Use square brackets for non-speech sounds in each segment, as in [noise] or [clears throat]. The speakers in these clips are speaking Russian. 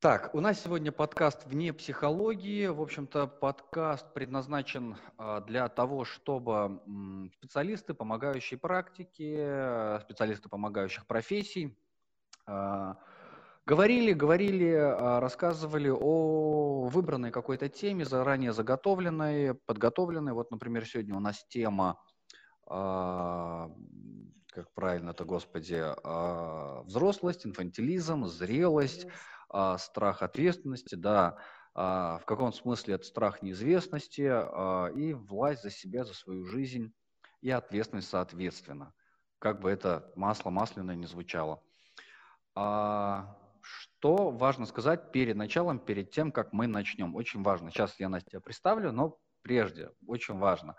Так, у нас сегодня подкаст вне психологии. В общем-то, подкаст предназначен а, для того, чтобы специалисты, помогающие практики, специалисты помогающих профессий а, говорили, говорили, а, рассказывали о выбранной какой-то теме, заранее заготовленной, подготовленной. Вот, например, сегодня у нас тема как правильно-то, Господи, взрослость, инфантилизм, зрелость, а, страх ответственности, да, а, в каком смысле это страх неизвестности а, и власть за себя, за свою жизнь и ответственность соответственно. Как бы это масло масляное не звучало. Что важно сказать перед началом, перед тем, как мы начнем? Очень важно. Сейчас я Настя представлю, но прежде очень важно.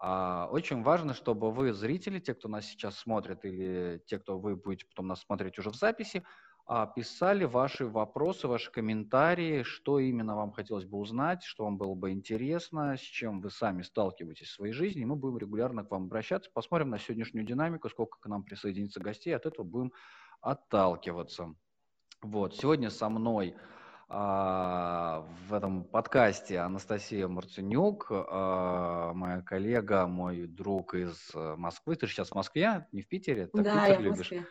Очень важно, чтобы вы, зрители, те, кто нас сейчас смотрит, или те, кто вы будете потом нас смотреть уже в записи, а, писали ваши вопросы, ваши комментарии, что именно вам хотелось бы узнать, что вам было бы интересно, с чем вы сами сталкиваетесь в своей жизни. Мы будем регулярно к вам обращаться, посмотрим на сегодняшнюю динамику, сколько к нам присоединится гостей, от этого будем отталкиваться. Вот, сегодня со мной а, в этом подкасте Анастасия Марценюк, а, моя коллега, мой друг из Москвы. Ты же сейчас в Москве, не в Питере? Так да, я любишь. в Москве.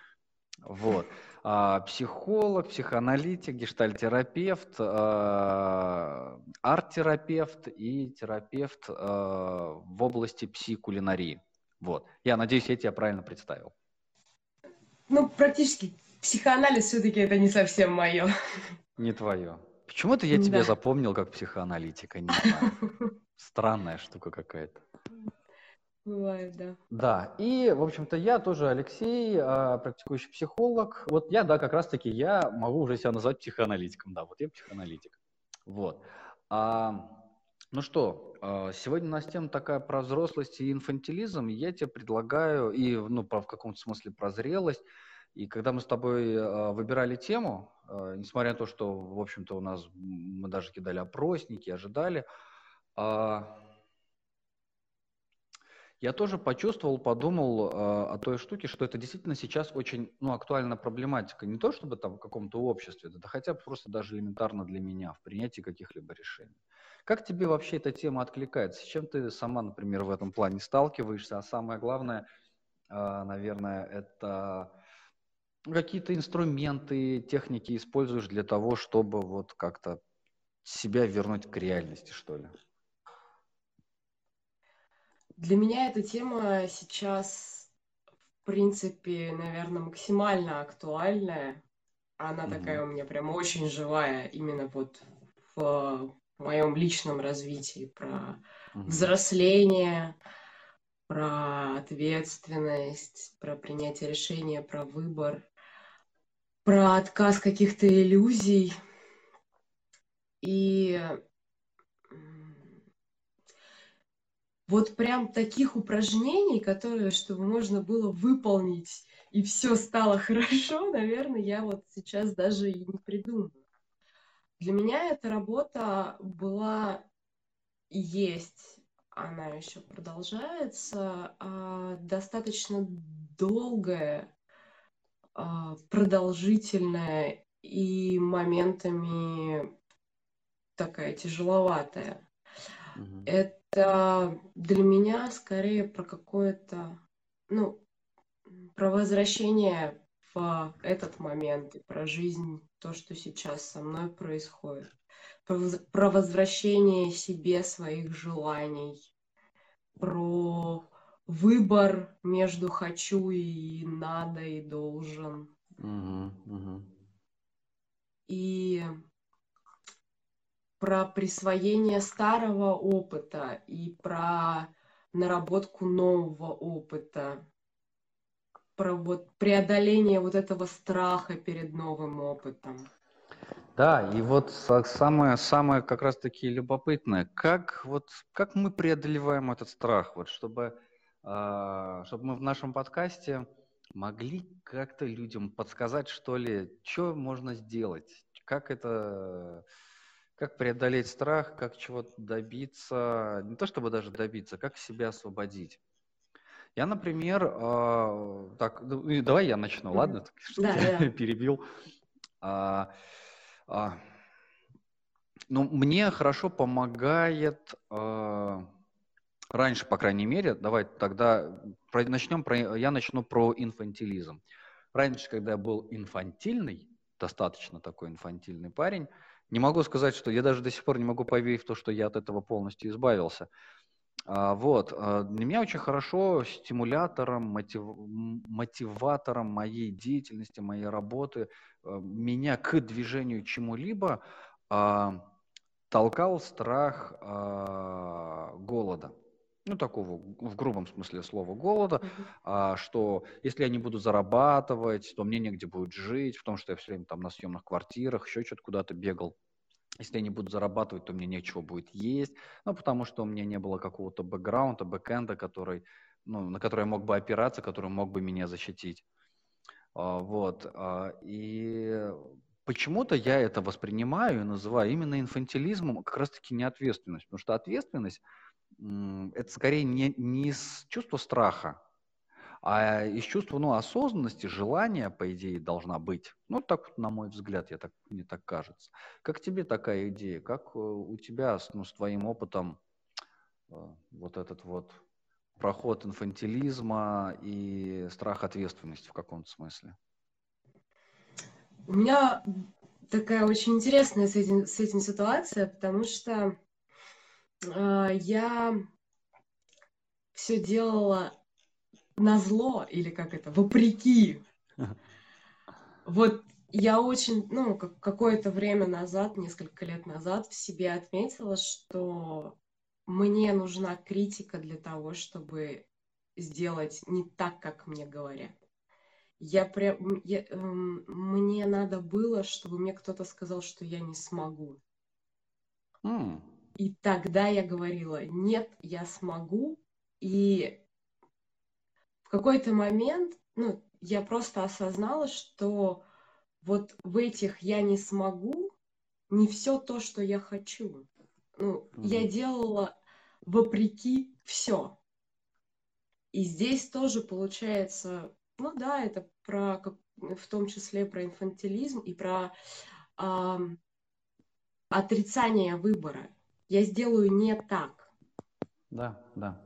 Вот. А, психолог, психоаналитик, гештальтерапевт, а, арт-терапевт и терапевт а, в области психокулинарии. Вот. Я надеюсь, я тебя правильно представил. Ну, практически психоанализ все-таки это не совсем мое. Не твое. Почему-то я тебя да. запомнил как психоаналитика, не знаю. Странная штука какая-то. Бывает, да. Да, и, в общем-то, я тоже Алексей, а, практикующий психолог. Вот я, да, как раз-таки я могу уже себя назвать психоаналитиком, да, вот я психоаналитик. Вот. А, ну что, а, сегодня у нас тема такая про взрослость и инфантилизм. Я тебе предлагаю, и, ну, в каком-то смысле про зрелость. И когда мы с тобой а, выбирали тему, несмотря на то, что, в общем-то, у нас мы даже кидали опросники, ожидали, я тоже почувствовал, подумал э, о той штуке, что это действительно сейчас очень ну, актуальна проблематика. Не то чтобы там в каком-то обществе, да хотя бы просто даже элементарно для меня в принятии каких-либо решений. Как тебе вообще эта тема откликается? С чем ты сама, например, в этом плане сталкиваешься? А самое главное, э, наверное, это какие-то инструменты, техники используешь для того, чтобы вот как-то себя вернуть к реальности, что ли? Для меня эта тема сейчас, в принципе, наверное, максимально актуальная. Она mm-hmm. такая у меня прям очень живая, именно вот в моем личном развитии, про mm-hmm. взросление, про ответственность, про принятие решения, про выбор, про отказ каких-то иллюзий. И вот прям таких упражнений, которые, чтобы можно было выполнить, и все стало [laughs] хорошо, наверное, я вот сейчас даже и не придумаю. Для меня эта работа была и есть, она еще продолжается, а, достаточно долгая, а, продолжительная и моментами такая тяжеловатая. Mm-hmm. Это для меня скорее про какое-то, ну, про возвращение в этот момент и про жизнь, то, что сейчас со мной происходит. Про, про возвращение себе своих желаний, про выбор между хочу и надо и должен. Uh-huh, uh-huh. И про присвоение старого опыта и про наработку нового опыта, про вот преодоление вот этого страха перед новым опытом. Да, и вот самое, самое как раз-таки любопытное, как, вот, как мы преодолеваем этот страх, вот, чтобы, э, чтобы мы в нашем подкасте могли как-то людям подсказать, что ли, что можно сделать, как это как преодолеть страх, как чего-то добиться, не то чтобы даже добиться, как себя освободить. Я, например, э, так, ну, давай я начну, ладно, [laughs] да, я перебил. А, А, ну, мне хорошо помогает, э, раньше, по крайней мере, давай тогда про, начнем, про, я начну про инфантилизм. Раньше, когда я был инфантильный, достаточно такой инфантильный парень, не могу сказать, что я даже до сих пор не могу поверить в то, что я от этого полностью избавился. А, вот. А, для меня очень хорошо стимулятором, мотив, мотиватором моей деятельности, моей работы, а, меня к движению чему-либо толкал страх голода ну, такого в грубом смысле слова голода, а, что если я не буду зарабатывать, то мне негде будет жить, в том, что я все время там на съемных квартирах, еще что-то куда-то бегал. Если я не буду зарабатывать, то мне нечего будет есть, ну, потому что у меня не было какого-то бэкграунда, бэкэнда, который, ну, на который я мог бы опираться, который мог бы меня защитить. А, вот. А, и почему-то я это воспринимаю и называю именно инфантилизмом, как раз-таки неответственность, потому что ответственность – это скорее не, не из чувства страха, а из чувства ну, осознанности, желания, по идее, должна быть. Ну, так, на мой взгляд, я так, мне так кажется. Как тебе такая идея? Как э, у тебя ну, с твоим опытом э, вот этот вот проход инфантилизма и страх ответственности в каком-то смысле? У меня такая очень интересная с этим, с этим ситуация, потому что я все делала на зло или как это, вопреки. Вот я очень, ну, какое-то время назад, несколько лет назад в себе отметила, что мне нужна критика для того, чтобы сделать не так, как мне говорят. Я прям, я, э, мне надо было, чтобы мне кто-то сказал, что я не смогу. Mm. И тогда я говорила, нет, я смогу. И в какой-то момент, ну, я просто осознала, что вот в этих я не смогу не все то, что я хочу. Ну, mm-hmm. я делала вопреки все. И здесь тоже получается, ну да, это про, в том числе про инфантилизм и про э, отрицание выбора я сделаю не так. Да, да.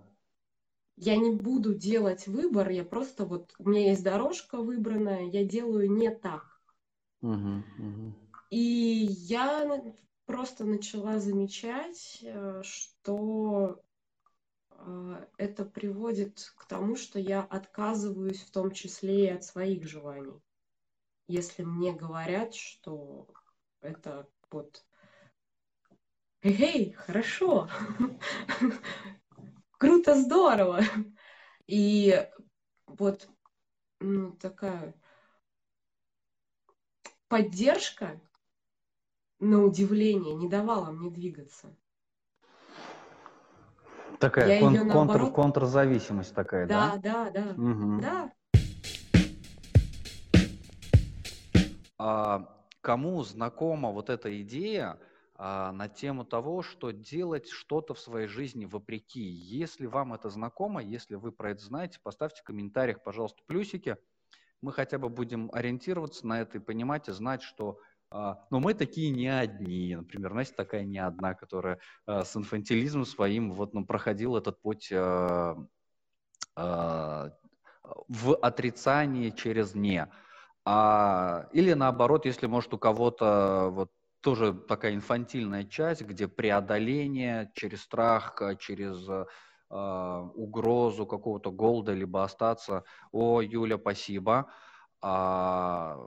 Я не буду делать выбор, я просто вот, у меня есть дорожка выбранная, я делаю не так. Угу, угу. И я просто начала замечать, э, что э, это приводит к тому, что я отказываюсь в том числе и от своих желаний. Если мне говорят, что это вот Эй, хорошо, круто, здорово. И вот ну, такая поддержка, на удивление, не давала мне двигаться. Такая кон- контр, наоборот... контрзависимость такая, да? Да, да, да. Угу. да. А, кому знакома вот эта идея, на тему того, что делать что-то в своей жизни вопреки. Если вам это знакомо, если вы про это знаете, поставьте в комментариях, пожалуйста, плюсики. Мы хотя бы будем ориентироваться на это и понимать и знать, что а, но мы такие не одни. Например, Настя такая не одна, которая а, с инфантилизмом своим вот, ну, проходил этот путь в отрицании через «не». А, или наоборот, если, может, у кого-то вот тоже такая инфантильная часть, где преодоление через страх, через э, угрозу какого-то голода, либо остаться. О, Юля, спасибо. А,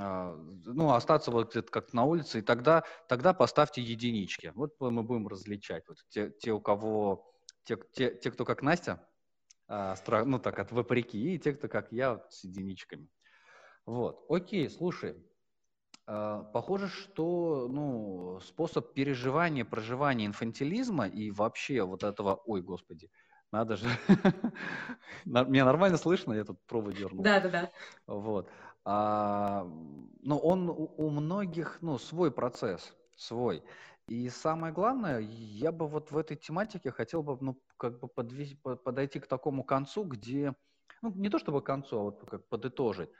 а, ну, остаться вот где-то как на улице, и тогда, тогда поставьте единички. Вот мы будем различать. Вот те, те у кого, те, те, те, кто как Настя, а, страх, ну, так, от вопреки, и те, кто как я, вот, с единичками. Вот, окей, слушай, а, похоже, что ну, способ переживания, проживания инфантилизма и вообще вот этого, ой, господи, надо же, [laughs] меня нормально слышно, я тут провод дернул. Да, да, да. Вот. А, ну, он у многих, ну, свой процесс, свой. И самое главное, я бы вот в этой тематике хотел бы, ну, как бы подвести, подойти к такому концу, где, ну, не то чтобы к концу, а вот как подытожить,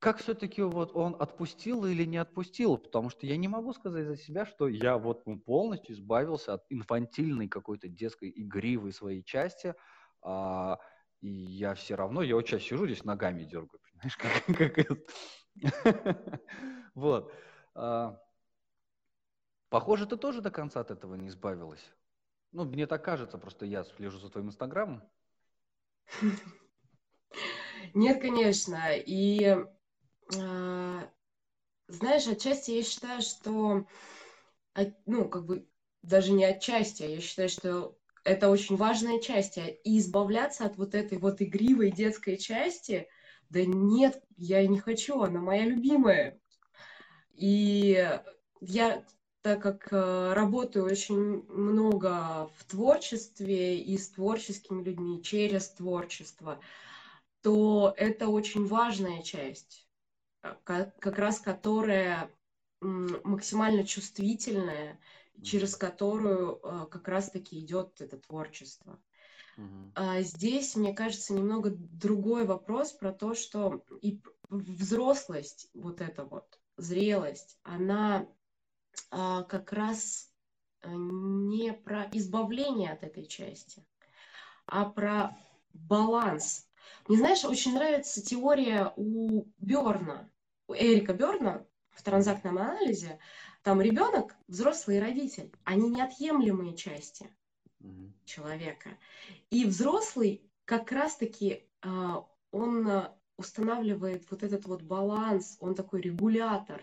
как все-таки вот он отпустил или не отпустил, потому что я не могу сказать за себя, что я вот ну, полностью избавился от инфантильной какой-то детской игривой своей части, а, и я все равно, я вот сейчас сижу здесь ногами дергаю, понимаешь, как, это. [laughs] Вот. А, похоже, ты тоже до конца от этого не избавилась. Ну, мне так кажется, просто я слежу за твоим инстаграмом. [laughs] Нет, конечно. И знаешь, отчасти я считаю, что, ну, как бы даже не отчасти, а я считаю, что это очень важная часть. А и избавляться от вот этой вот игривой детской части, да нет, я не хочу, она моя любимая. И я, так как э, работаю очень много в творчестве и с творческими людьми, через творчество, то это очень важная часть как раз которая максимально чувствительная, через которую а, как раз-таки идет это творчество. А здесь, мне кажется, немного другой вопрос про то, что и взрослость, вот эта вот зрелость, она а, как раз не про избавление от этой части, а про баланс мне, знаешь, очень нравится теория у Берна, у Эрика Берна в транзактном анализе. Там ребенок, взрослый и родитель, они неотъемлемые части mm-hmm. человека. И взрослый как раз-таки а, он устанавливает вот этот вот баланс, он такой регулятор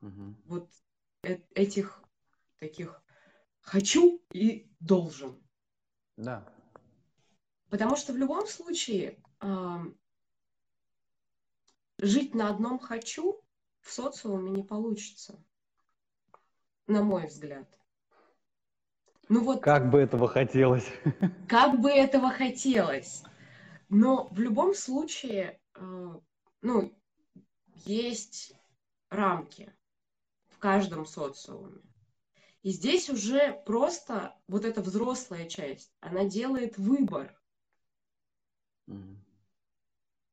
mm-hmm. вот э- этих таких хочу и должен. Да. Потому что в любом случае э, жить на одном хочу в социуме не получится, на мой взгляд. Ну вот. Как бы этого хотелось. [laughs] Как бы этого хотелось. Но в любом случае, э, ну, есть рамки в каждом социуме. И здесь уже просто вот эта взрослая часть, она делает выбор.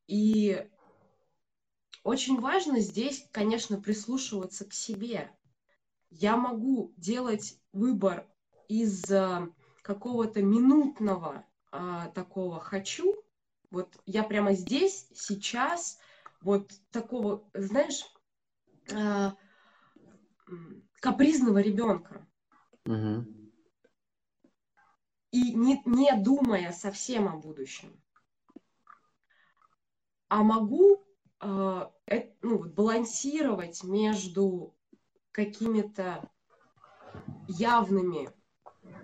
И очень важно здесь, конечно, прислушиваться к себе. Я могу делать выбор из э, какого-то минутного а, такого хочу. Вот я прямо здесь, сейчас, вот такого, знаешь, а, капризного ребенка. Угу. И не, не думая совсем о будущем а могу э, ну, балансировать между какими-то явными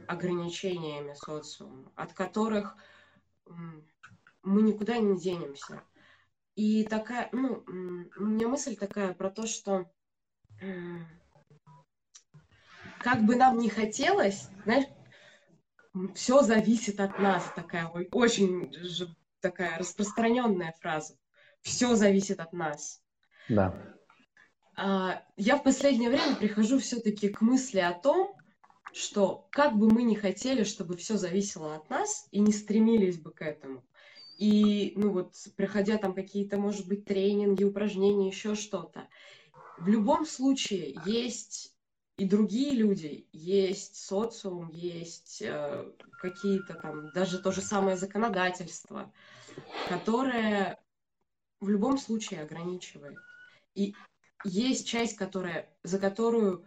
ограничениями социума, от которых мы никуда не денемся. И такая, ну, у меня мысль такая про то, что как бы нам не хотелось, знаешь, все зависит от нас, такая очень такая распространенная фраза. Все зависит от нас. Да. А, я в последнее время прихожу все-таки к мысли о том, что как бы мы ни хотели, чтобы все зависело от нас, и не стремились бы к этому. И, ну вот, приходя там какие-то, может быть, тренинги, упражнения, еще что-то, в любом случае есть и другие люди, есть социум, есть э, какие-то там, даже то же самое законодательство, которая в любом случае ограничивает. И есть часть, которая, за которую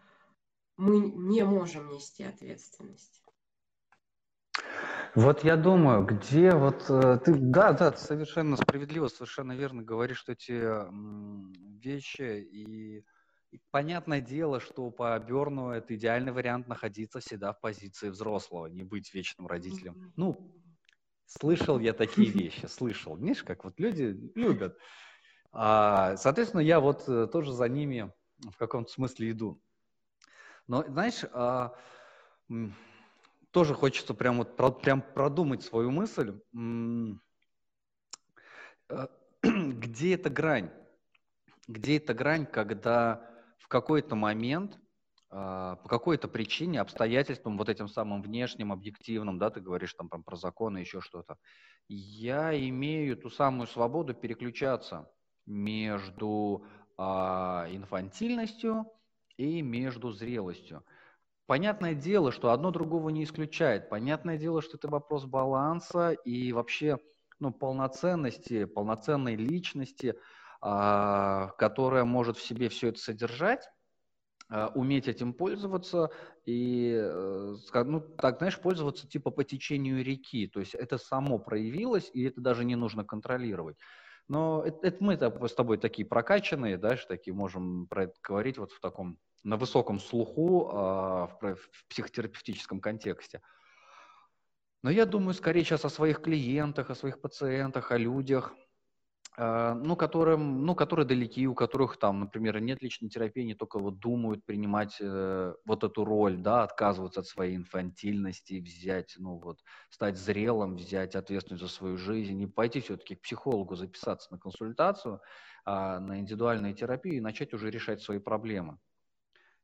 мы не можем нести ответственность. Вот я думаю, где вот э, ты, да, да, совершенно справедливо, совершенно верно говоришь, что эти вещи и понятное дело, что по Берну это идеальный вариант находиться всегда в позиции взрослого, не быть вечным родителем. Mm-hmm. Ну, Слышал я такие вещи, слышал. Видишь, как вот люди любят. А, соответственно, я вот э, тоже за ними в каком-то смысле иду. Но, знаешь, а, тоже хочется прям вот про, прям продумать свою мысль. Э, [clears throat] где эта грань? Где эта грань, когда в какой-то момент а, по какой-то причине, обстоятельствам, вот этим самым внешним, объективным, да, ты говоришь там, про законы, еще что-то, я имею ту самую свободу переключаться между а, инфантильностью и между зрелостью. Понятное дело, что одно другого не исключает. Понятное дело, что это вопрос баланса и вообще ну, полноценности, полноценной личности, которая может в себе все это содержать, а, уметь этим пользоваться и, э, ну, так, знаешь, пользоваться типа по течению реки. То есть это само проявилось, и это даже не нужно контролировать. Но это, это мы с тобой такие прокачанные, да, такие можем про это говорить вот в таком, на высоком слуху а, в, в психотерапевтическом контексте. Но я думаю скорее сейчас о своих клиентах, о своих пациентах, о людях, а, ну, которым, ну, которые далеки, у которых там, например, нет личной терапии, не только вот думают принимать э, вот эту роль, да, отказываться от своей инфантильности, взять, ну вот, стать зрелым, взять ответственность за свою жизнь и пойти все-таки к психологу записаться на консультацию, э, на индивидуальную терапию и начать уже решать свои проблемы.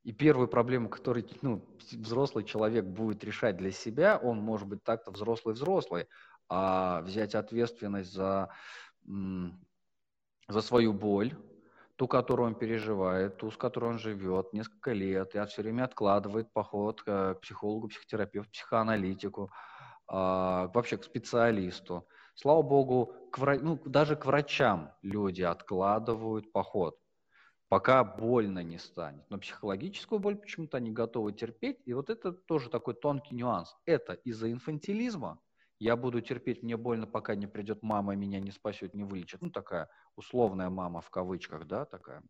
И первую проблему, которую ну, взрослый человек будет решать для себя, он может быть так-то взрослый-взрослый, а взять ответственность за за свою боль, ту, которую он переживает, ту, с которой он живет несколько лет, и все время откладывает поход к психологу, психотерапевту, психоаналитику, а, вообще к специалисту. Слава богу, к вра... ну, даже к врачам люди откладывают поход, пока больно не станет. Но психологическую боль почему-то они готовы терпеть, и вот это тоже такой тонкий нюанс. Это из-за инфантилизма, я буду терпеть, мне больно, пока не придет мама, меня не спасет, не вылечит. Ну, такая условная мама в кавычках, да, такая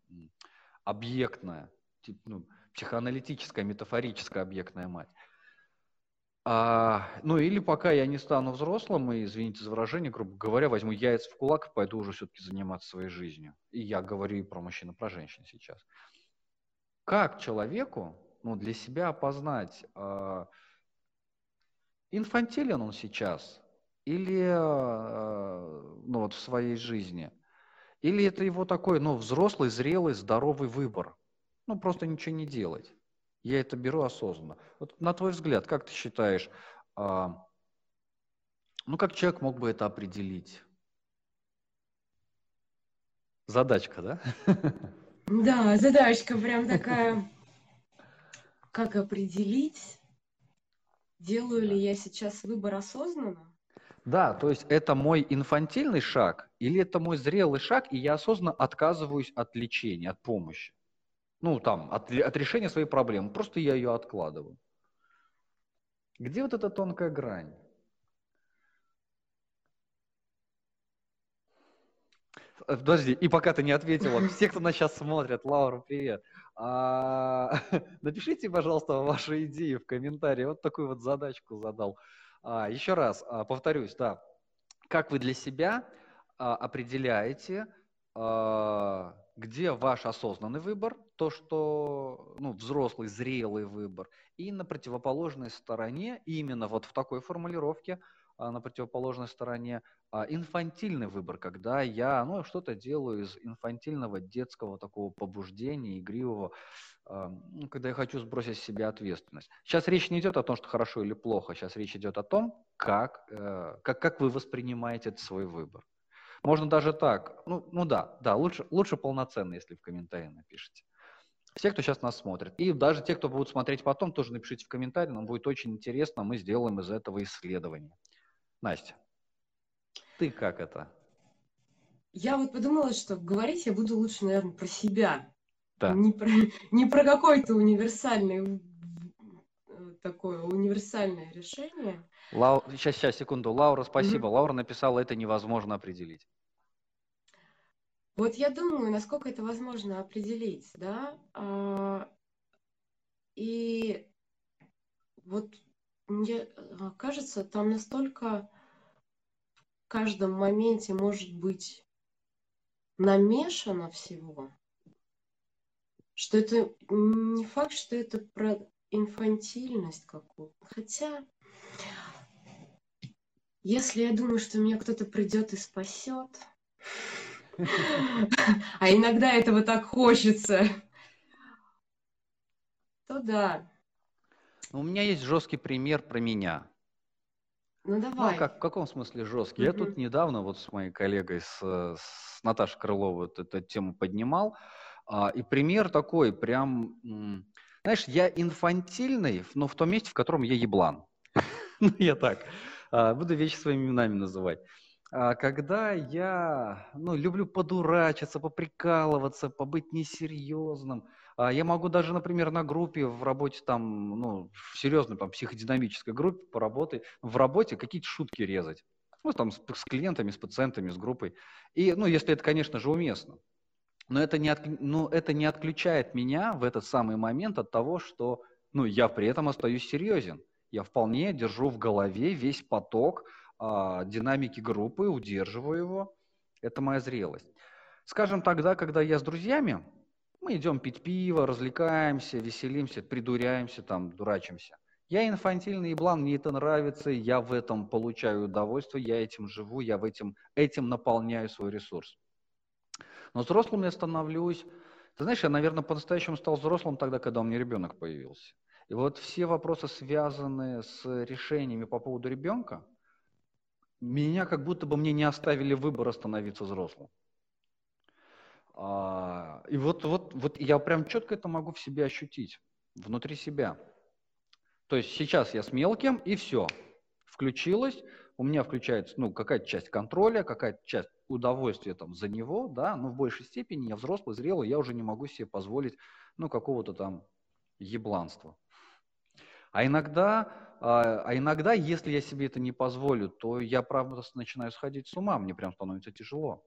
объектная, тип, ну, психоаналитическая, метафорическая объектная мать. А, ну, или пока я не стану взрослым, и, извините за выражение, грубо говоря, возьму яйца в кулак и пойду уже все-таки заниматься своей жизнью. И я говорю и про мужчин, и про женщин сейчас. Как человеку ну, для себя опознать, а, инфантилен он сейчас или э, ну, вот в своей жизни, или это его такой ну, взрослый, зрелый, здоровый выбор. Ну, просто ничего не делать. Я это беру осознанно. Вот на твой взгляд, как ты считаешь, а, ну, как человек мог бы это определить? Задачка, да? Да, задачка прям такая. Как определить? Делаю ли я сейчас выбор осознанно? Да, то есть это мой инфантильный шаг или это мой зрелый шаг, и я осознанно отказываюсь от лечения, от помощи. Ну, там, от, от решения своей проблемы. Просто я ее откладываю. Где вот эта тонкая грань? Э, подожди, и пока ты не ответила, все, кто нас сейчас смотрят, Лаура, привет. А, [laughs] напишите, пожалуйста, ваши идеи в комментарии. Вот такую вот задачку задал. А, еще раз а, повторюсь, да. Как вы для себя определяете, где ваш осознанный выбор, то, что ну, взрослый, зрелый выбор, и на противоположной стороне, именно вот в такой формулировке – на противоположной стороне а, инфантильный выбор, когда я ну, что-то делаю из инфантильного детского такого побуждения, игривого, а, ну, когда я хочу сбросить с себя ответственность. Сейчас речь не идет о том, что хорошо или плохо, сейчас речь идет о том, как, э, как, как вы воспринимаете этот свой выбор. Можно даже так, ну, ну да, да, лучше, лучше полноценно, если в комментарии напишите. Все, кто сейчас нас смотрит. И даже те, кто будут смотреть потом, тоже напишите в комментарии, нам будет очень интересно, мы сделаем из этого исследование. Настя, ты как это? Я вот подумала, что говорить я буду лучше, наверное, про себя. Да. Не про, не про какое-то универсальное такое универсальное решение. Лау... Сейчас, сейчас, секунду. Лаура, спасибо. Mm-hmm. Лаура написала, это невозможно определить. Вот я думаю, насколько это возможно определить, да. А, и вот мне а, кажется, там настолько в каждом моменте может быть намешано всего, что это не факт, что это про инфантильность какую-то. Хотя, если я думаю, что меня кто-то придет и спасет, [laughs] а иногда этого так хочется, [laughs] то да, у меня есть жесткий пример про меня. Ну, ну давай. Ну, как, в каком смысле жесткий? Угу. Я тут недавно вот с моей коллегой, с, с Наташей Крыловой вот эту тему поднимал. А, и пример такой, прям, знаешь, я инфантильный, но в том месте, в котором я еблан. [laughs] ну, я так. А, буду вещи своими именами называть. А, когда я ну, люблю подурачиться, поприкалываться, побыть несерьезным, я могу даже, например, на группе в работе там, ну, в серьезной там, психодинамической группе поработать, в работе какие-то шутки резать. Ну, там с, с клиентами, с пациентами, с группой. И, ну, если это, конечно же, уместно. Но это, не от, ну, это не отключает меня в этот самый момент от того, что ну, я при этом остаюсь серьезен. Я вполне держу в голове весь поток а, динамики группы, удерживаю его. Это моя зрелость. Скажем, тогда, когда я с друзьями, мы идем пить пиво, развлекаемся, веселимся, придуряемся, там, дурачимся. Я инфантильный еблан, мне это нравится, я в этом получаю удовольствие, я этим живу, я в этим, этим наполняю свой ресурс. Но взрослым я становлюсь... Ты знаешь, я, наверное, по-настоящему стал взрослым тогда, когда у меня ребенок появился. И вот все вопросы, связанные с решениями по поводу ребенка, меня как будто бы мне не оставили выбора становиться взрослым. А, и вот, вот, вот я прям четко это могу в себе ощутить, внутри себя. То есть сейчас я с мелким, и все. Включилось, у меня включается ну, какая-то часть контроля, какая-то часть удовольствия там за него, да, но в большей степени я взрослый, зрелый, я уже не могу себе позволить, ну, какого-то там ебланства. А иногда, а, а иногда, если я себе это не позволю, то я, правда, начинаю сходить с ума, мне прям становится тяжело.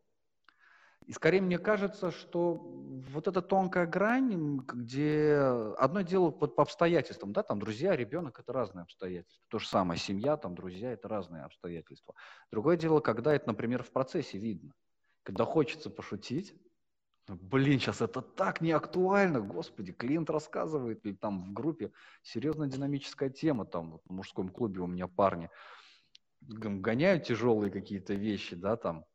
И скорее мне кажется, что вот эта тонкая грань, где одно дело под, по обстоятельствам, да, там друзья, ребенок – это разные обстоятельства. То же самое, семья, там друзья – это разные обстоятельства. Другое дело, когда это, например, в процессе видно. Когда хочется пошутить, Блин, сейчас это так не актуально, господи, клиент рассказывает, или там в группе серьезная динамическая тема, там в мужском клубе у меня парни гоняют тяжелые какие-то вещи, да, там.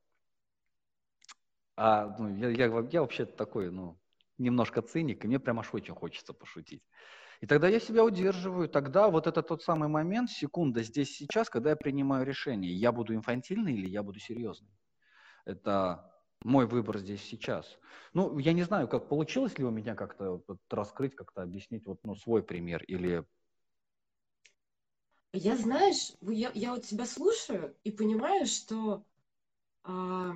А ну, я, я, я вообще такой, ну, немножко циник, и мне прям аж очень хочется пошутить. И тогда я себя удерживаю, тогда вот это тот самый момент, секунда здесь сейчас, когда я принимаю решение, я буду инфантильный или я буду серьезный. Это мой выбор здесь сейчас. Ну, я не знаю, как получилось ли у меня как-то вот раскрыть, как-то объяснить вот, ну, свой пример или... Я, знаешь, я, я вот тебя слушаю и понимаю, что а,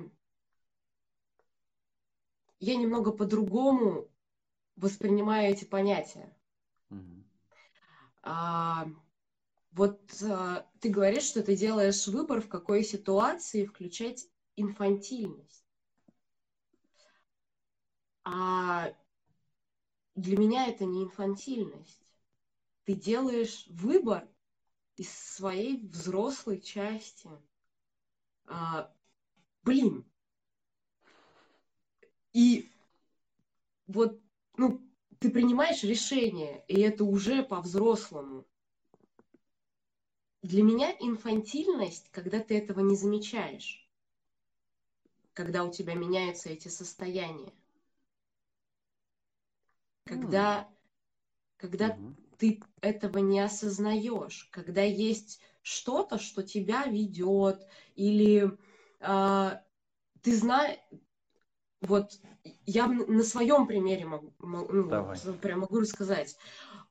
я немного по-другому воспринимаю эти понятия. Mm-hmm. А, вот а, ты говоришь, что ты делаешь выбор, в какой ситуации включать инфантильность. А для меня это не инфантильность. Ты делаешь выбор из своей взрослой части. А, блин. И вот, ну, ты принимаешь решение, и это уже по-взрослому. Для меня инфантильность, когда ты этого не замечаешь, когда у тебя меняются эти состояния. Когда, когда угу. ты этого не осознаешь, когда есть что-то, что тебя ведет, или э, ты знаешь, вот я на своем примере могу, ну, вот, прям могу рассказать.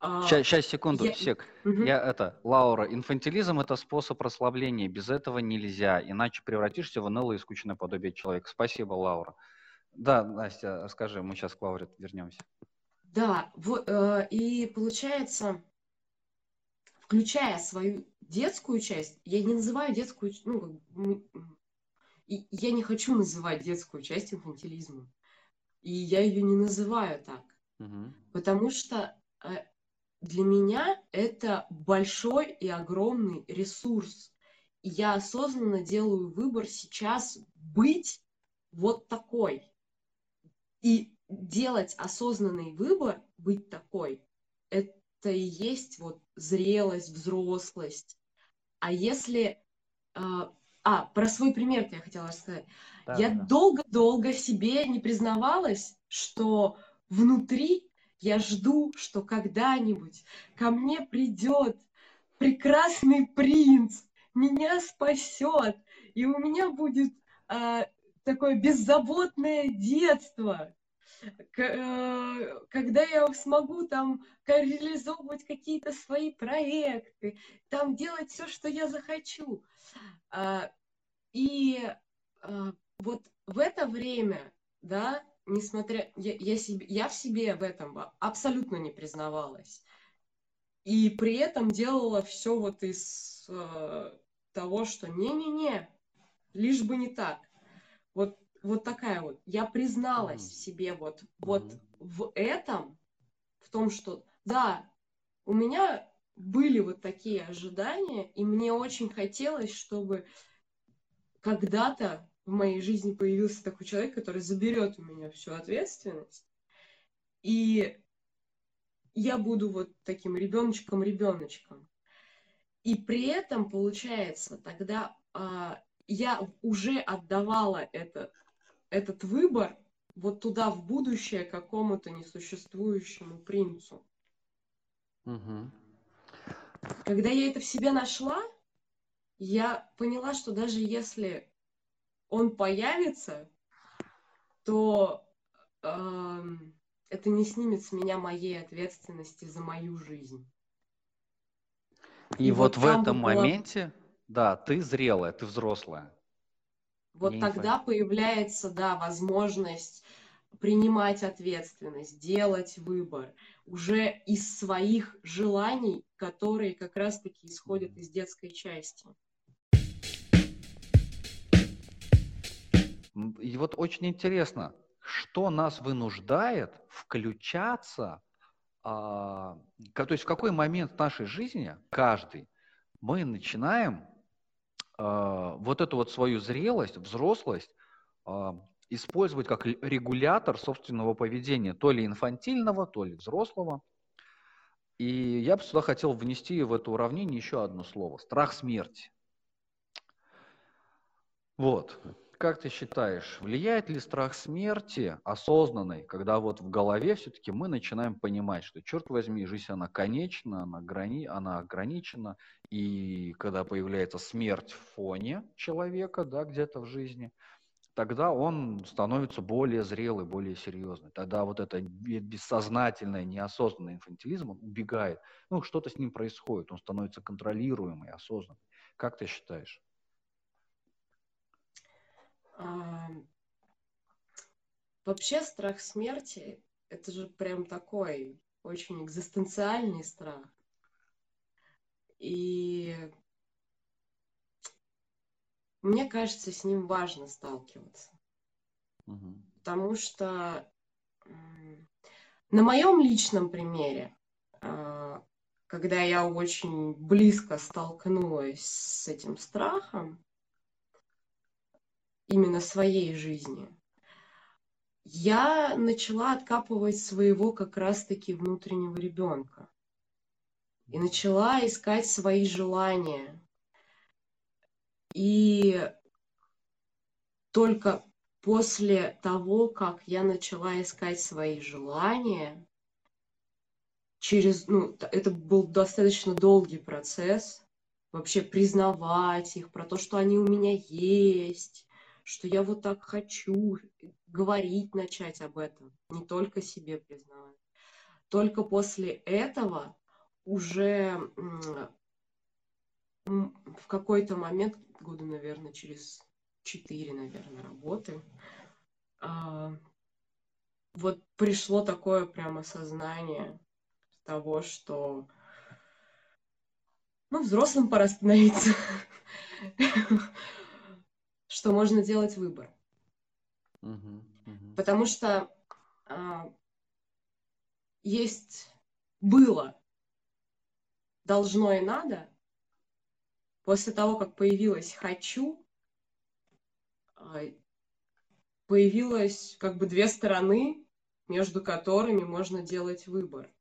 Сейчас, сейчас секунду, я... сек. Угу. Я это, Лаура, инфантилизм это способ расслабления. Без этого нельзя, иначе превратишься в унылое и скучное подобие человека. Спасибо, Лаура. Да, Настя, скажи, мы сейчас к Лауре вернемся. Да, вот, э, и получается, включая свою детскую часть, я не называю детскую, ну, и я не хочу называть детскую часть инфантилизмом. И я ее не называю так. Угу. Потому что э, для меня это большой и огромный ресурс. И я осознанно делаю выбор сейчас быть вот такой. И делать осознанный выбор, быть такой, это и есть вот зрелость, взрослость. А если... А, а про свой пример я хотела рассказать. Да, я долго-долго да. себе не признавалась, что внутри я жду, что когда-нибудь ко мне придет прекрасный принц, меня спасет, и у меня будет а, такое беззаботное детство, когда я смогу там реализовывать какие-то свои проекты, там делать все, что я захочу. А, и а, вот в это время, да, несмотря, я, я, себе, я в себе в этом абсолютно не признавалась. И при этом делала все вот из э, того, что не-не-не, лишь бы не так. Вот, вот такая вот. Я призналась mm-hmm. себе вот, вот mm-hmm. в этом, в том, что да, у меня были вот такие ожидания, и мне очень хотелось, чтобы когда-то в моей жизни появился такой человек, который заберет у меня всю ответственность. И я буду вот таким ребеночком-ребеночком. И при этом, получается, тогда а, я уже отдавала это, этот выбор вот туда, в будущее, какому-то несуществующему принцу. Угу. Когда я это в себе нашла, я поняла, что даже если он появится, то э, это не снимет с меня моей ответственности за мою жизнь. И, И вот, вот в этом была... моменте, да, ты зрелая, ты взрослая. Вот тогда появляется, да, возможность принимать ответственность, делать выбор уже из своих желаний, которые как раз-таки исходят из детской части. И вот очень интересно, что нас вынуждает включаться, а, то есть в какой момент нашей жизни каждый мы начинаем вот эту вот свою зрелость, взрослость а, использовать как регулятор собственного поведения, то ли инфантильного, то ли взрослого. И я бы сюда хотел внести в это уравнение еще одно слово – страх смерти. Вот. Как ты считаешь, влияет ли страх смерти осознанный, когда вот в голове все-таки мы начинаем понимать, что, черт возьми, жизнь, она конечна, она, грани... она ограничена, и когда появляется смерть в фоне человека, да, где-то в жизни, тогда он становится более зрелый, более серьезный. Тогда вот это бессознательное, неосознанный инфантилизм он убегает. Ну, что-то с ним происходит, он становится контролируемый, осознанный. Как ты считаешь? Вообще страх смерти – это же прям такой очень экзистенциальный страх. И мне кажется, с ним важно сталкиваться. Угу. Потому что на моем личном примере, а, когда я очень близко столкнулась с этим страхом, именно своей жизни, я начала откапывать своего как раз-таки внутреннего ребенка. И начала искать свои желания. И только после того, как я начала искать свои желания, через, ну, это был достаточно долгий процесс, вообще признавать их, про то, что они у меня есть, что я вот так хочу говорить, начать об этом, не только себе признавать. Только после этого уже в какой-то момент, года, наверное, через четыре, наверное, работы, а, вот пришло такое прямо сознание того, что ну, взрослым пора становиться. [laughs] что можно делать выбор. Uh-huh, uh-huh. Потому что а, есть было, должно и надо. После того, как появилось хочу, а, появилось как бы две стороны, между которыми можно делать выбор.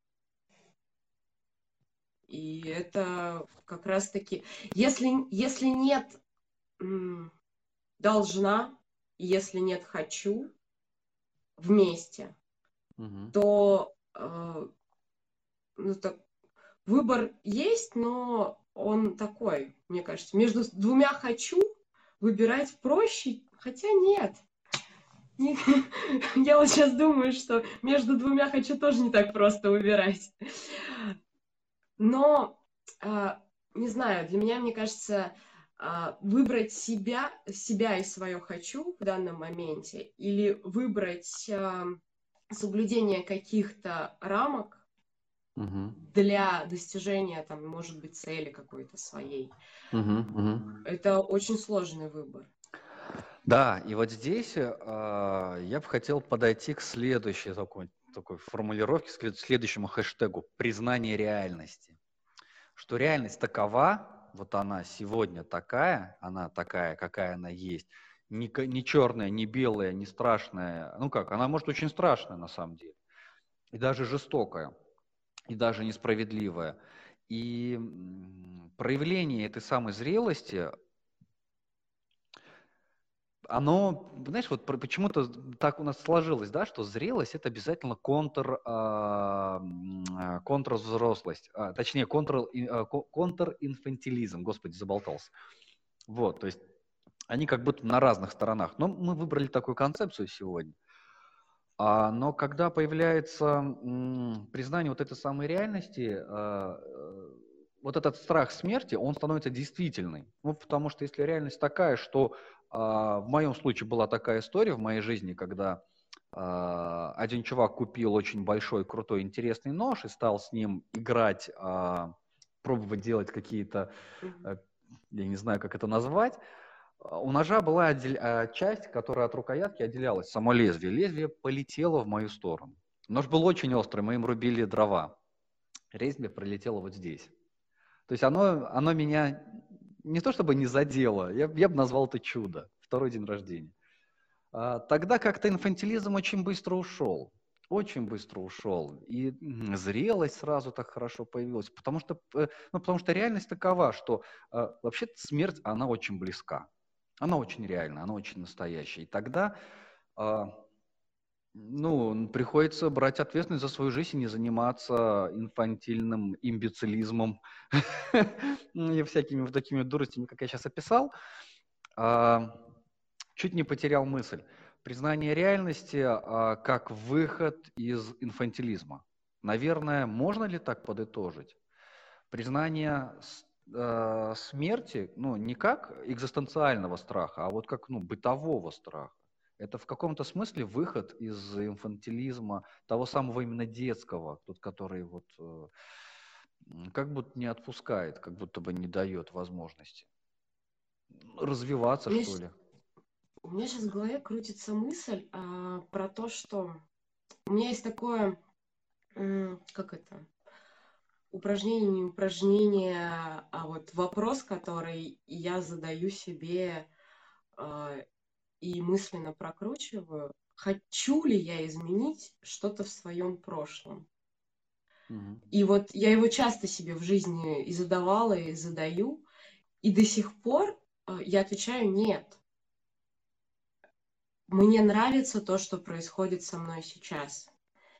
И это как раз-таки, если, если нет должна, если нет хочу, вместе, угу. то, э, ну, так, выбор есть, но он такой, мне кажется, между двумя хочу выбирать проще, хотя нет. [laughs] Я вот сейчас думаю, что между двумя хочу тоже не так просто выбирать. Но, а, не знаю, для меня, мне кажется, выбрать себя, себя и свое хочу в данном моменте или выбрать а, соблюдение каких-то рамок угу. для достижения, там, может быть, цели какой-то своей. Угу, угу. Это очень сложный выбор. Да, и вот здесь э, я бы хотел подойти к следующей такой, такой формулировке, к следующему хэштегу «признание реальности». Что реальность такова, вот она сегодня такая, она такая, какая она есть, не, не черная, не белая, не страшная. Ну как, она может очень страшная на самом деле. И даже жестокая, и даже несправедливая. И проявление этой самой зрелости, оно, знаешь, вот почему-то так у нас сложилось, да, что зрелость это обязательно контр, а, а, контрвзрослость, а, точнее контр, а, контринфантилизм, господи, заболтался. Вот, то есть они как будто на разных сторонах. Но мы выбрали такую концепцию сегодня. А, но когда появляется м, признание вот этой самой реальности, а, вот этот страх смерти, он становится действительный. Ну, потому что если реальность такая, что в моем случае была такая история в моей жизни, когда а, один чувак купил очень большой, крутой, интересный нож и стал с ним играть, а, пробовать делать какие-то, э, я не знаю, как это назвать. У ножа была отдел... часть, которая от рукоятки отделялась, само лезвие. Лезвие полетело в мою сторону. Нож был очень острый, мы им рубили дрова. Лезвие пролетело вот здесь. То есть оно, оно меня не то чтобы не задело, я, я бы назвал это чудо, второй день рождения. А, тогда как-то инфантилизм очень быстро ушел, очень быстро ушел, и зрелость сразу так хорошо появилась, потому что, э, ну, потому что реальность такова, что э, вообще смерть, она очень близка, она очень реальна, она очень настоящая, и тогда а, ну, приходится брать ответственность за свою жизнь и не заниматься инфантильным имбецилизмом [laughs] и всякими вот такими дуростями, как я сейчас описал. А, чуть не потерял мысль. Признание реальности а, как выход из инфантилизма. Наверное, можно ли так подытожить? Признание а, смерти, ну, не как экзистенциального страха, а вот как, ну, бытового страха. Это в каком-то смысле выход из инфантилизма, того самого именно детского, тот, который вот э, как будто не отпускает, как будто бы не дает возможности развиваться, мне что ли. У меня сейчас в голове крутится мысль а, про то, что у меня есть такое, как это, упражнение, не упражнение, а вот вопрос, который я задаю себе а, и мысленно прокручиваю, хочу ли я изменить что-то в своем прошлом. Угу. И вот я его часто себе в жизни и задавала, и задаю, и до сих пор э, я отвечаю нет. Мне нравится то, что происходит со мной сейчас.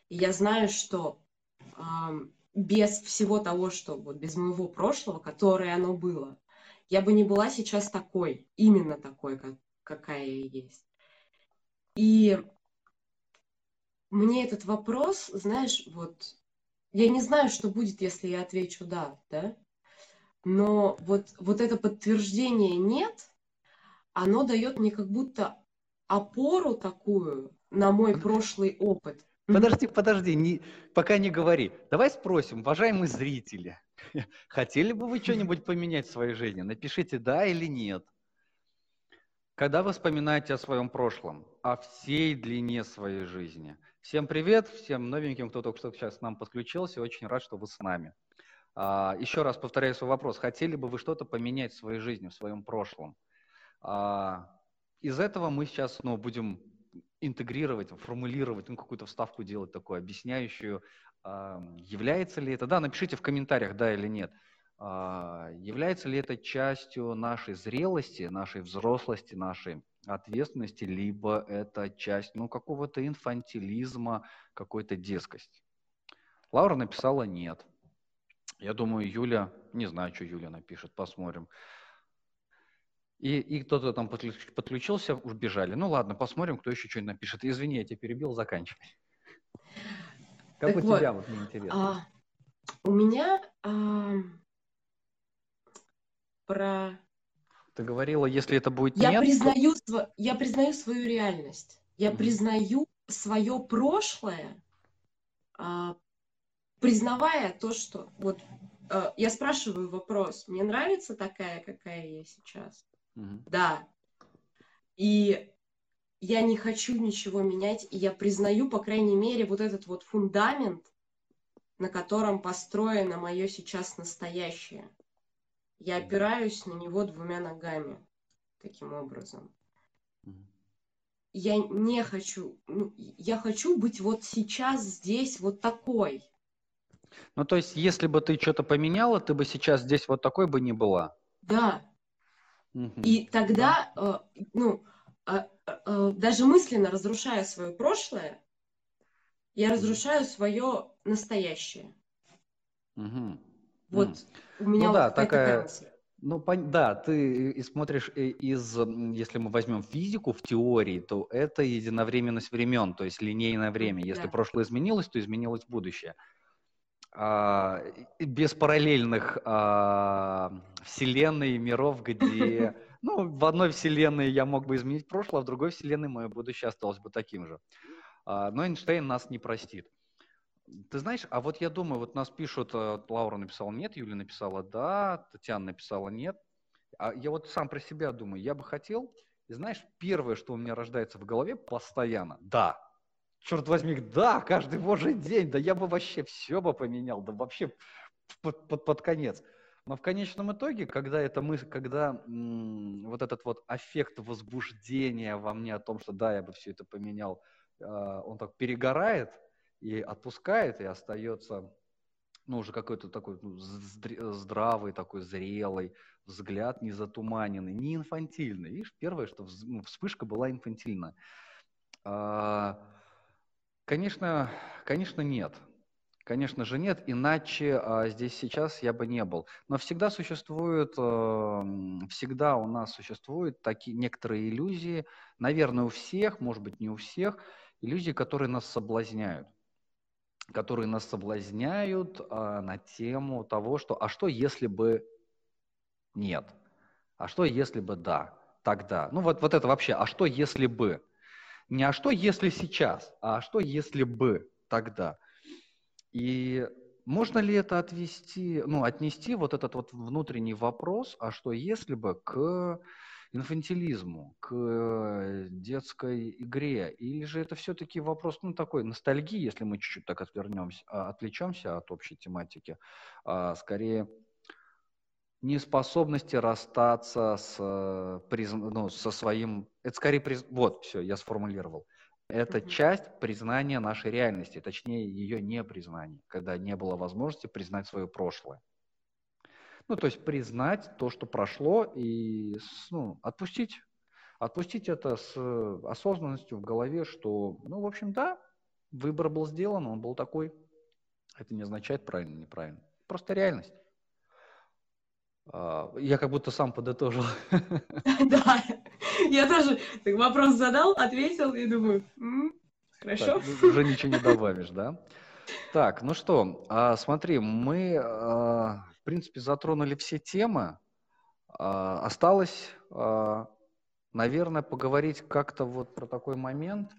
И я знаю, что э, без всего того, что вот без моего прошлого, которое оно было, я бы не была сейчас такой, именно такой, как, какая я есть. И мне этот вопрос, знаешь, вот я не знаю, что будет, если я отвечу да, да, но вот, вот это подтверждение нет, оно дает мне как будто опору такую на мой прошлый опыт. Подожди, подожди, не, пока не говори. Давай спросим, уважаемые зрители, [laughs] хотели бы вы что-нибудь поменять в своей жизни? Напишите да или нет. Когда вы вспоминаете о своем прошлом, о всей длине своей жизни. Всем привет, всем новеньким, кто только что сейчас к нам подключился. Очень рад, что вы с нами. А, еще раз повторяю свой вопрос. Хотели бы вы что-то поменять в своей жизни, в своем прошлом? А, из этого мы сейчас ну, будем интегрировать, формулировать, ну, какую-то вставку делать такую, объясняющую, является ли это, да, напишите в комментариях, да или нет, является ли это частью нашей зрелости, нашей взрослости, нашей ответственности, либо это часть ну, какого-то инфантилизма, какой-то детскости. Лаура написала нет. Я думаю, Юля, не знаю, что Юля напишет, посмотрим. И, и кто-то там подключился, убежали. Ну ладно, посмотрим, кто еще что-нибудь напишет. Извини, я тебя перебил, заканчивай. Как так у вот, тебя, вот мне интересно. А, у меня а, про... Ты говорила, если это будет я нет... Признаю, то... Я признаю свою реальность. Я mm-hmm. признаю свое прошлое, а, признавая то, что... Вот а, я спрашиваю вопрос, мне нравится такая, какая я сейчас? Mm-hmm. Да. И я не хочу ничего менять, и я признаю, по крайней мере, вот этот вот фундамент, на котором построено мое сейчас настоящее. Я опираюсь на него двумя ногами таким образом. Я не хочу, ну, я хочу быть вот сейчас здесь вот такой. Ну, то есть, если бы ты что-то поменяла, ты бы сейчас здесь вот такой бы не была. Да. Угу. И тогда, да. э, ну, э, э, даже мысленно разрушая свое прошлое, я разрушаю свое настоящее. Угу. Вот mm. у меня ну, вот да, такая, мысль. Ну, да, ты смотришь из, если мы возьмем физику в теории, то это единовременность времен, то есть линейное время. Если да. прошлое изменилось, то изменилось будущее. А, без параллельных а, вселенной, миров, где, [laughs] ну, в одной вселенной я мог бы изменить прошлое, а в другой вселенной мое будущее осталось бы таким же. А, но Эйнштейн нас не простит. Ты знаешь, а вот я думаю, вот нас пишут, э, Лаура написала нет, Юля написала да, Татьяна написала нет. А я вот сам про себя думаю, я бы хотел, и знаешь, первое, что у меня рождается в голове постоянно, да. Черт возьми, да, каждый божий день, да я бы вообще все бы поменял, да вообще под, под, под конец. Но в конечном итоге, когда это мы, когда м- вот этот вот аффект возбуждения во мне о том, что да, я бы все это поменял, э, он так перегорает, и отпускает, и остается, ну, уже какой-то такой ну, здравый, такой зрелый взгляд, не затуманенный, не инфантильный. Видишь, первое, что ну, вспышка была инфантильна. А, конечно, конечно, нет. Конечно же нет, иначе а, здесь сейчас я бы не был. Но всегда существуют, а, всегда у нас существуют такие некоторые иллюзии, наверное, у всех, может быть, не у всех, иллюзии, которые нас соблазняют которые нас соблазняют а, на тему того, что «а что, если бы нет?» «А что, если бы да?» Тогда. Ну вот, вот это вообще «а что, если бы?» Не «а что, если сейчас?» а «а что, если бы тогда?» И можно ли это отвести, ну, отнести вот этот вот внутренний вопрос «а что, если бы?» к инфантилизму, к э, детской игре? Или же это все-таки вопрос, ну, такой ностальгии, если мы чуть-чуть так отвернемся, а, отвлечемся от общей тематики, а скорее неспособности расстаться с, э, ну, со своим... Это скорее... Приз... Вот, все, я сформулировал. Это mm-hmm. часть признания нашей реальности, точнее, ее непризнания, когда не было возможности признать свое прошлое. Ну, то есть признать то, что прошло, и ну, отпустить. Отпустить это с осознанностью в голове, что, ну, в общем, да, выбор был сделан, он был такой. Это не означает правильно, неправильно. Просто реальность. А, я как будто сам подытожил. [laughs] Да, я тоже вопрос задал, ответил и думаю, хорошо. Уже ничего не добавишь, да? Так, ну что, а, смотри, мы а, в принципе, затронули все темы. А, осталось, наверное, поговорить как-то вот про такой момент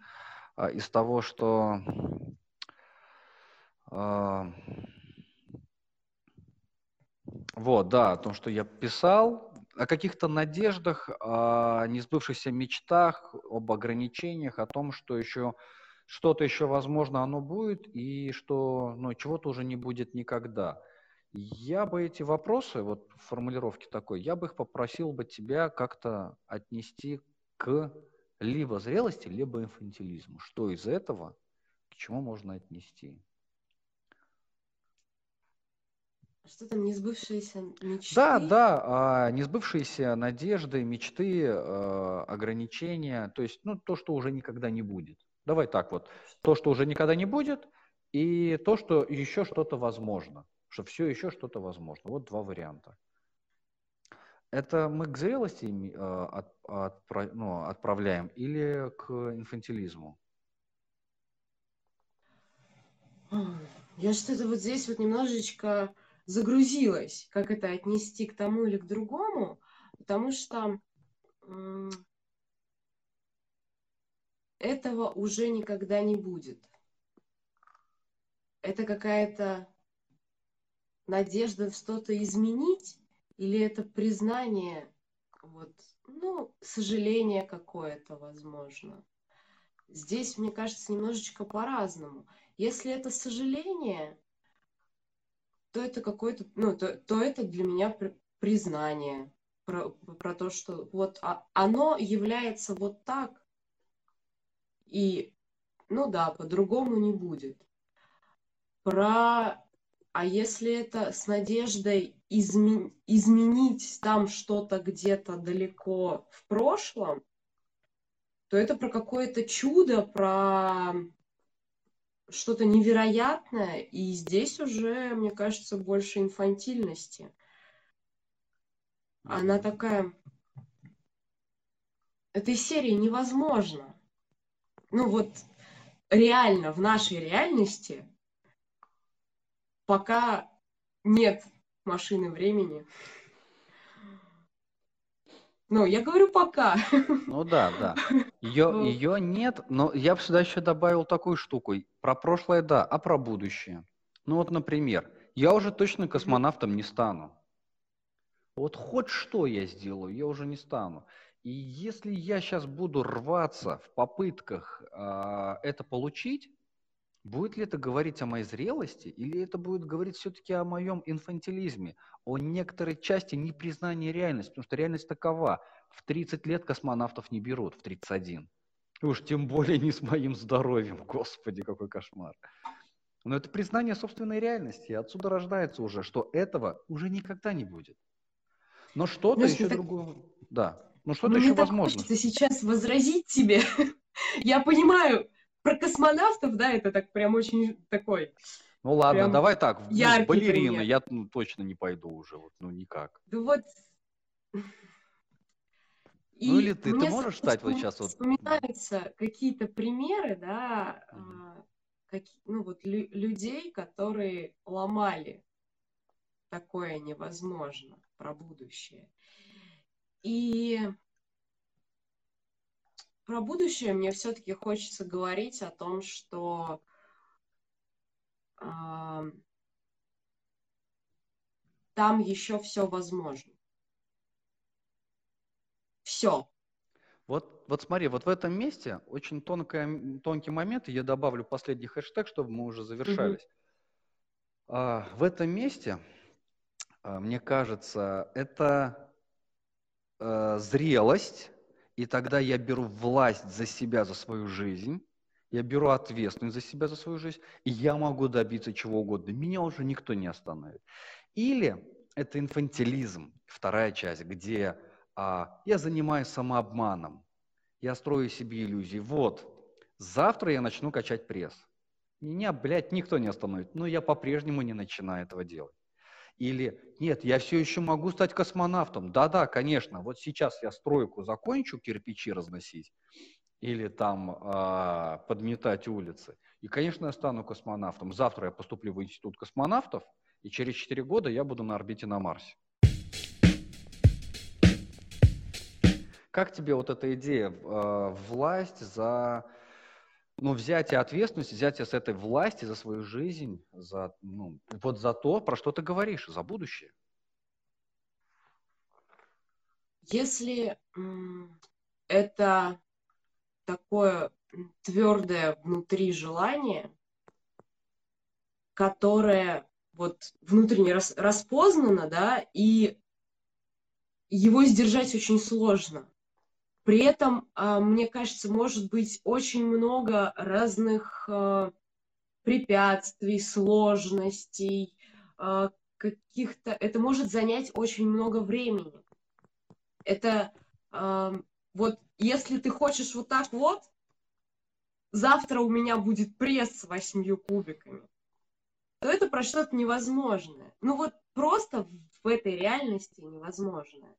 из того, что вот, да, о том, что я писал, о каких-то надеждах, о несбывшихся мечтах, об ограничениях, о том, что еще что-то еще, возможно, оно будет, и что ну, чего-то уже не будет никогда. Я бы эти вопросы, вот в формулировке такой, я бы их попросил бы тебя как-то отнести к либо зрелости, либо инфантилизму. Что из этого к чему можно отнести? Что там, несбывшиеся мечты? Да, да, а, несбывшиеся надежды, мечты, а, ограничения, то есть, ну, то, что уже никогда не будет. Давай так вот, то, что уже никогда не будет, и то, что еще что-то возможно что все еще что-то возможно. Вот два варианта. Это мы к зрелости э, от, от, ну, отправляем или к инфантилизму? Я что-то вот здесь вот немножечко загрузилась, как это отнести к тому или к другому, потому что этого уже никогда не будет. Это какая-то надежда что-то изменить, или это признание, вот, ну, сожаление какое-то, возможно. Здесь, мне кажется, немножечко по-разному. Если это сожаление, то это какое-то, ну, то, то это для меня признание про, про то, что вот а, оно является вот так, и, ну да, по-другому не будет. Про, а если это с надеждой изме, изменить там что-то где-то далеко в прошлом, то это про какое-то чудо, про что-то невероятное, и здесь уже, мне кажется, больше инфантильности. Она такая... Этой серии невозможно. Ну вот реально, в нашей реальности пока нет машины времени. Ну, я говорю пока. Ну да, да. Ее, ну. ее нет, но я бы сюда еще добавил такую штуку. Про прошлое да, а про будущее. Ну вот, например, я уже точно космонавтом не стану. Вот хоть что я сделаю, я уже не стану. И если я сейчас буду рваться в попытках э, это получить, будет ли это говорить о моей зрелости, или это будет говорить все-таки о моем инфантилизме, о некоторой части непризнания реальности, потому что реальность такова. В 30 лет космонавтов не берут, в 31. И уж тем более не с моим здоровьем. Господи, какой кошмар. Но это признание собственной реальности. И отсюда рождается уже, что этого уже никогда не будет. Но что-то Знаешь, еще так... другое. Да. Но что-то еще так возможно. Хочется сейчас возразить тебе. [laughs] Я понимаю, про космонавтов, да, это так прям очень такой. Ну ладно, давай так, ну, балерина, я ну, точно не пойду уже, вот, ну никак. Ну вот. И ну или ты, ты можешь стать вот сейчас вот. Вспоминаются какие-то примеры, да, mm-hmm. как, ну вот лю- людей, которые ломали такое невозможно про будущее. И про будущее мне все-таки хочется говорить о том, что э, там еще все возможно. Все. Вот, вот смотри, вот в этом месте очень тонкая, тонкий момент, и я добавлю последний хэштег, чтобы мы уже завершались. Mm-hmm. А, в этом месте, а, мне кажется, это а, зрелость и тогда я беру власть за себя, за свою жизнь, я беру ответственность за себя, за свою жизнь, и я могу добиться чего угодно. Меня уже никто не остановит. Или это инфантилизм, вторая часть, где а, я занимаюсь самообманом, я строю себе иллюзии. Вот, завтра я начну качать пресс. Меня, блядь, никто не остановит, но я по-прежнему не начинаю этого делать. Или нет, я все еще могу стать космонавтом. Да-да, конечно, вот сейчас я стройку закончу, кирпичи разносить, или там э, подметать улицы. И, конечно, я стану космонавтом. Завтра я поступлю в институт космонавтов, и через 4 года я буду на орбите на Марсе. Как тебе вот эта идея э, власть за ну, взятие ответственности, взятие с этой власти за свою жизнь, за, ну, вот за то, про что ты говоришь, за будущее. Если это такое твердое внутри желание, которое вот внутренне рас, распознано, да, и его сдержать очень сложно. При этом, а, мне кажется, может быть очень много разных а, препятствий, сложностей, а, каких-то... Это может занять очень много времени. Это вот если ты хочешь вот так вот, завтра у меня будет пресс с восьмью кубиками. то это про что-то невозможное. Ну вот просто в этой реальности невозможное.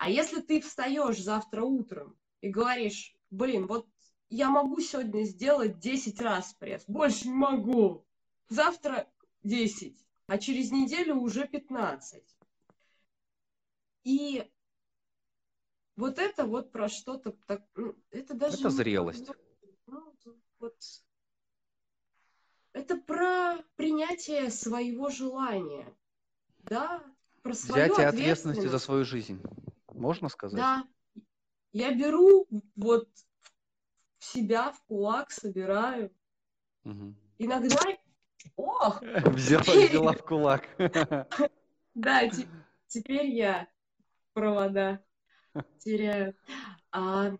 А если ты встаешь завтра утром и говоришь, блин, вот я могу сегодня сделать 10 раз пресс, больше не могу. Завтра 10, а через неделю уже 15. И вот это вот про что-то так, ну, это даже... Это зрелость. Ну, вот, это про принятие своего желания, да, про свою Взятие ответственность. ответственности за свою жизнь. Можно сказать? Да. Я беру вот в себя в кулак, собираю. Угу. Иногда... Ох! [laughs] Взяла, взяла в кулак. [laughs] Да, те- теперь я провода теряю. А,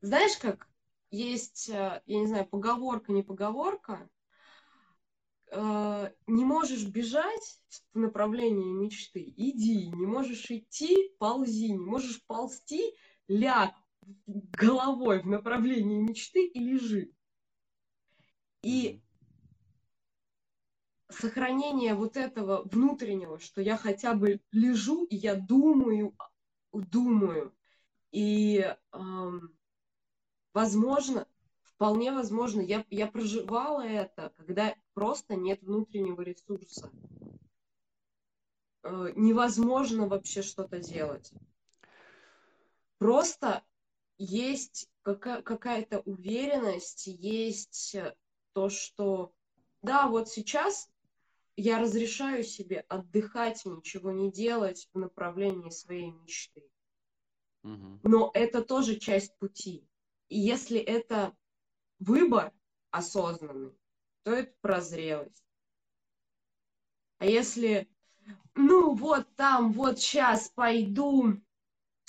знаешь как? Есть, э, я не знаю, поговорка, не поговорка. Э, Не можешь бежать в направлении мечты, иди. Не можешь идти, ползи. Не можешь ползти, ляг головой в направлении мечты и лежи. И сохранение вот этого внутреннего, что я хотя бы лежу, и я думаю, думаю. И, эм, возможно, вполне возможно, я, я проживала это, когда просто нет внутреннего ресурса. Э, невозможно вообще что-то делать. Просто есть кака- какая-то уверенность, есть то, что да, вот сейчас я разрешаю себе отдыхать, ничего не делать в направлении своей мечты. Но это тоже часть пути. И если это выбор осознанный, то это про зрелость. А если, ну вот там, вот сейчас пойду,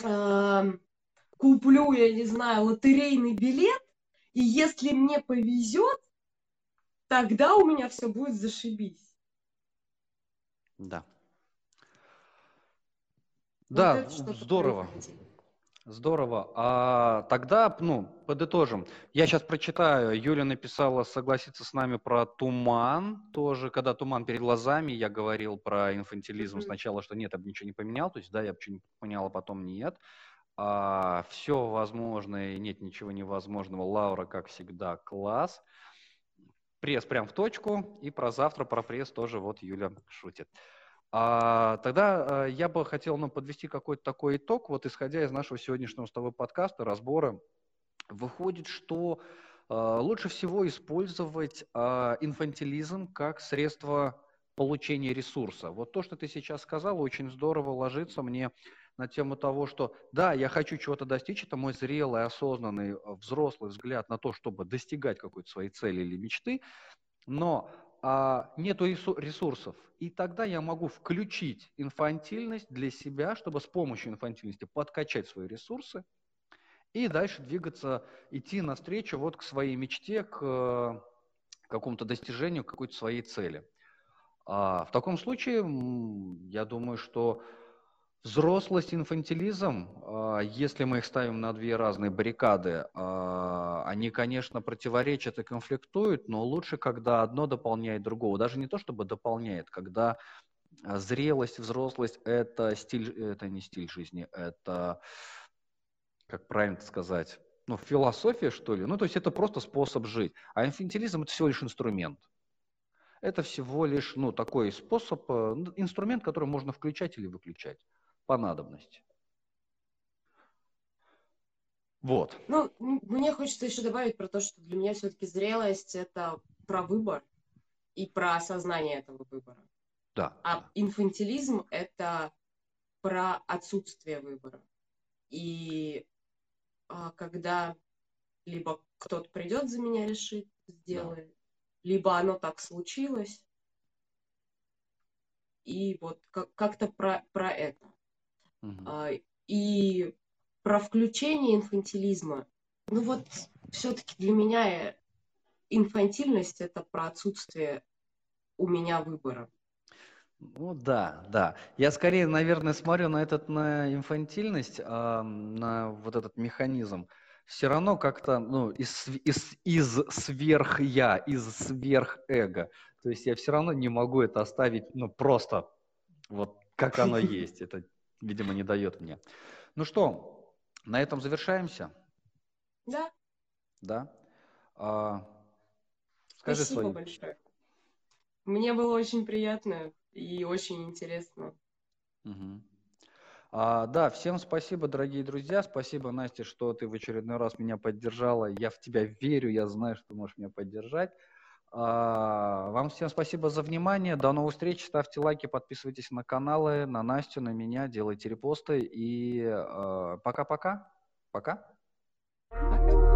эм, куплю, я не знаю, лотерейный билет, и если мне повезет, тогда у меня все будет зашибись. Да. Вот Да, здорово. про инфантиль. Здорово. А тогда, ну, подытожим. Я сейчас прочитаю. Юля написала согласиться с нами про туман тоже. Когда туман перед глазами, я говорил про инфантилизм Мгм. сначала, что нет, я бы ничего не поменял. То есть, да, я бы что-нибудь поменял, а потом нет. А, все возможно и нет ничего невозможного. Лаура, как всегда, класс. Пресс прям в точку. И про завтра, про пресс тоже вот Юля шутит. А, тогда а, я бы хотел ну, подвести какой-то такой итог, вот исходя из нашего сегодняшнего с тобой подкаста, разбора. Выходит, что а, лучше всего использовать а, инфантилизм как средство получения ресурса. Вот то, что ты сейчас сказал, очень здорово ложится мне на тему того, что да, я хочу чего-то достичь, это мой зрелый, осознанный, э, взрослый взгляд на то, чтобы достигать какой-то своей цели или мечты, но а, нету ресу- ресурсов. И тогда я могу включить инфантильность для себя, чтобы с помощью инфантильности подкачать свои ресурсы и дальше двигаться, идти навстречу вот к своей мечте, к э, какому-то достижению какой-то своей цели. А, в таком случае, я думаю, что взрослость инфантилизм, а, если мы их ставим на две разные баррикады, а, они, конечно, противоречат и конфликтуют, но лучше, когда одно дополняет другого. Даже не то, чтобы дополняет, когда а, зрелость, взрослость – это стиль, это не стиль жизни, это, как правильно сказать, ну, философия, что ли? Ну, то есть это просто способ жить. А инфантилизм – это всего лишь инструмент. Это всего лишь, ну, такой способ, э, инструмент, который можно включать или выключать по надобности. Вот. Ну, мне хочется еще добавить про то, что для меня все-таки зрелость это про выбор и про осознание этого выбора. Да. А инфантилизм это про отсутствие выбора. И а, когда либо кто-то придет за меня, решит, сделает, либо оно так случилось. И вот как- как-то про, про это. А, И про включение инфантилизма. Ну вот все-таки для меня инфантильность это про отсутствие у меня выбора. Ну да, да. Я скорее, наверное, смотрю на этот, на инфантильность, а, на вот этот механизм все равно как-то, ну, из, из, из сверх-я, из сверх-эго. То есть я все равно не могу это оставить, ну, просто вот как оно есть. Это, видимо, не дает мне. Ну что, на этом завершаемся? Да. Да? А, скажи Спасибо свои. большое. Мне было очень приятно и очень интересно. Угу. А, да, всем спасибо, дорогие друзья. Спасибо, Настя, что ты в очередной раз меня поддержала. Я в тебя верю, я знаю, что ты можешь меня поддержать. А, вам всем спасибо за внимание. До новых встреч. Ставьте лайки, подписывайтесь на каналы, на Настю, на меня, делайте репосты. И а, пока-пока. Пока. -пока. пока.